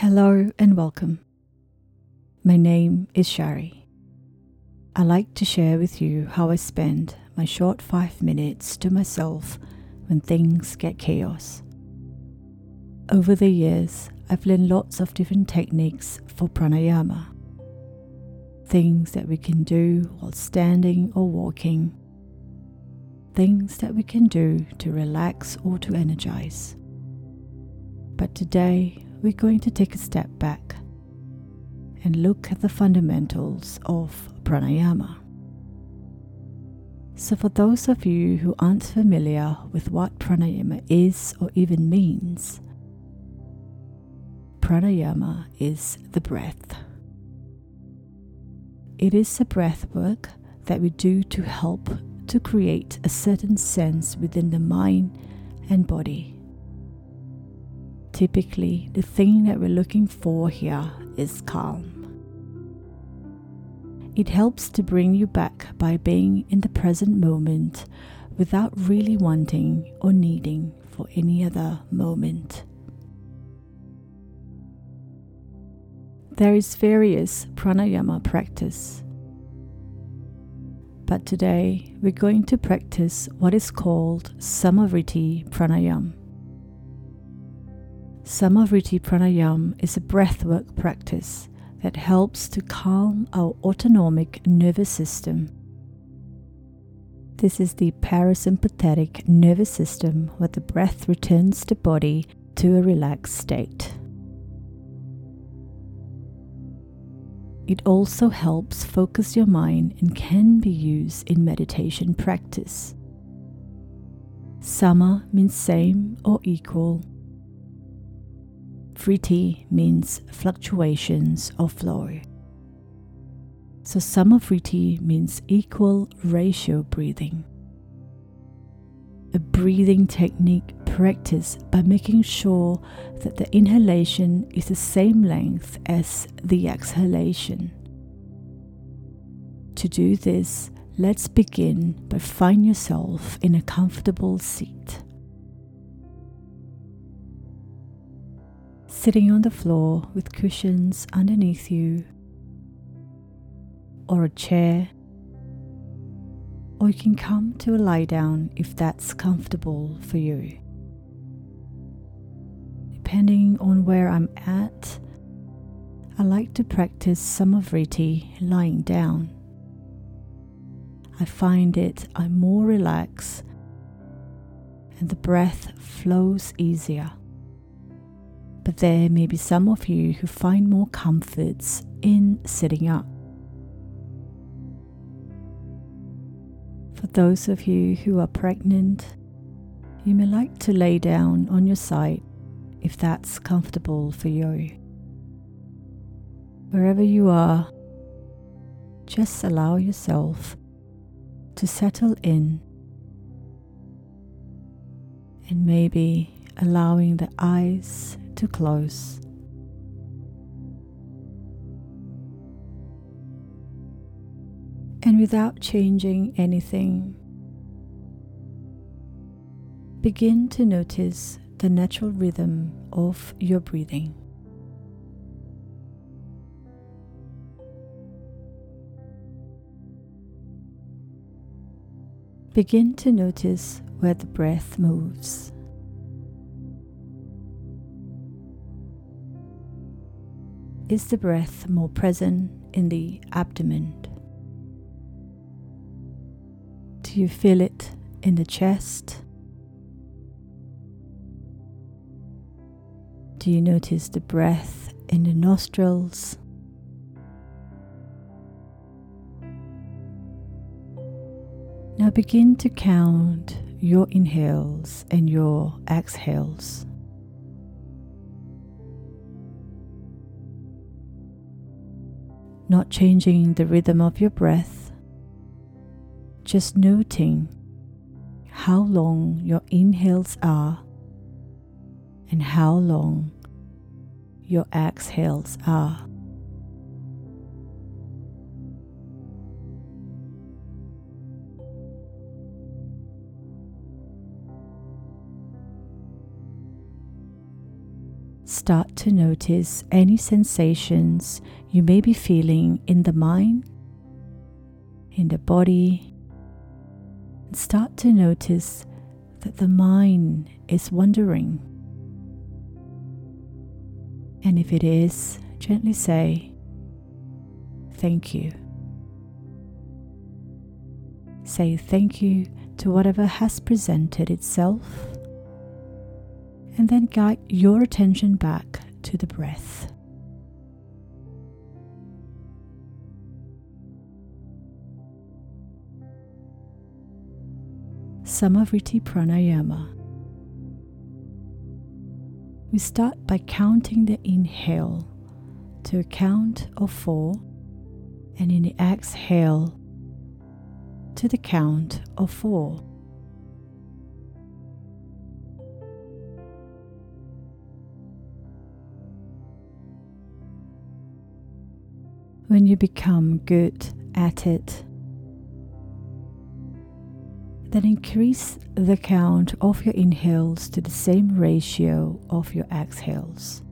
Hello and welcome. My name is Shari. I like to share with you how I spend my short five minutes to myself when things get chaos. Over the years, I've learned lots of different techniques for pranayama. Things that we can do while standing or walking. Things that we can do to relax or to energize. But today, we're going to take a step back and look at the fundamentals of pranayama. So, for those of you who aren't familiar with what pranayama is or even means, pranayama is the breath. It is a breath work that we do to help to create a certain sense within the mind and body typically the thing that we're looking for here is calm. It helps to bring you back by being in the present moment without really wanting or needing for any other moment. There is various pranayama practice. But today we're going to practice what is called Samavriti Pranayam. Samavriti Pranayam is a breathwork practice that helps to calm our autonomic nervous system. This is the parasympathetic nervous system where the breath returns the body to a relaxed state. It also helps focus your mind and can be used in meditation practice. Sama means same or equal Vriti means fluctuations or flow. So Samavriti means equal ratio breathing. A breathing technique practiced by making sure that the inhalation is the same length as the exhalation. To do this, let's begin by find yourself in a comfortable seat. Sitting on the floor with cushions underneath you, or a chair, or you can come to a lie down if that's comfortable for you. Depending on where I'm at, I like to practice Samavriti lying down. I find it I'm more relaxed and the breath flows easier but there may be some of you who find more comforts in sitting up. For those of you who are pregnant, you may like to lay down on your side if that's comfortable for you. Wherever you are, just allow yourself to settle in and maybe allowing the eyes to close. And without changing anything, begin to notice the natural rhythm of your breathing. Begin to notice where the breath moves. Is the breath more present in the abdomen? Do you feel it in the chest? Do you notice the breath in the nostrils? Now begin to count your inhales and your exhales. Not changing the rhythm of your breath, just noting how long your inhales are and how long your exhales are. Start to notice any sensations you may be feeling in the mind, in the body, and start to notice that the mind is wandering. And if it is, gently say, Thank you. Say thank you to whatever has presented itself, and then guide your attention back to the breath. Samavriti Pranayama. We start by counting the inhale to a count of four, and in the exhale to the count of four. When you become good at it, then increase the count of your inhales to the same ratio of your exhales.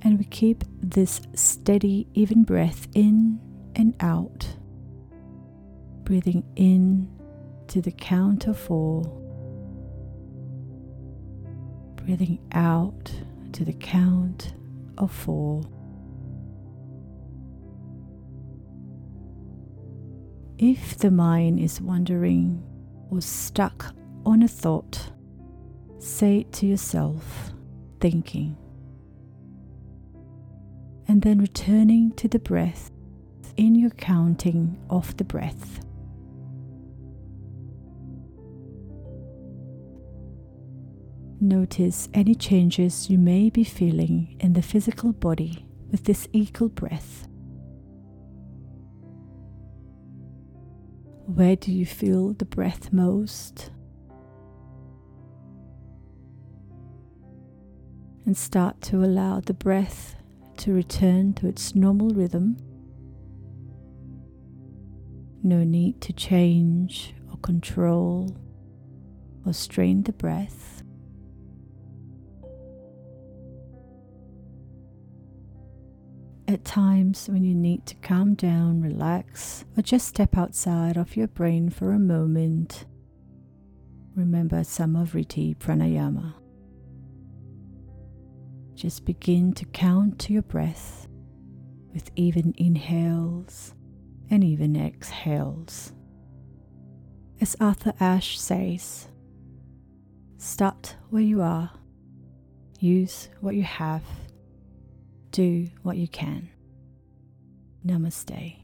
And we keep this steady, even breath in and out. Breathing in to the count of four. Breathing out to the count of four. If the mind is wandering or stuck on a thought, say it to yourself, thinking and then returning to the breath in your counting of the breath. Notice any changes you may be feeling in the physical body with this equal breath. Where do you feel the breath most? And start to allow the breath to return to its normal rhythm. No need to change or control or strain the breath. At times, when you need to calm down, relax, or just step outside of your brain for a moment, remember Samavriti Pranayama. Just begin to count to your breath with even inhales and even exhales. As Arthur Ashe says, start where you are, use what you have, do what you can. Namaste.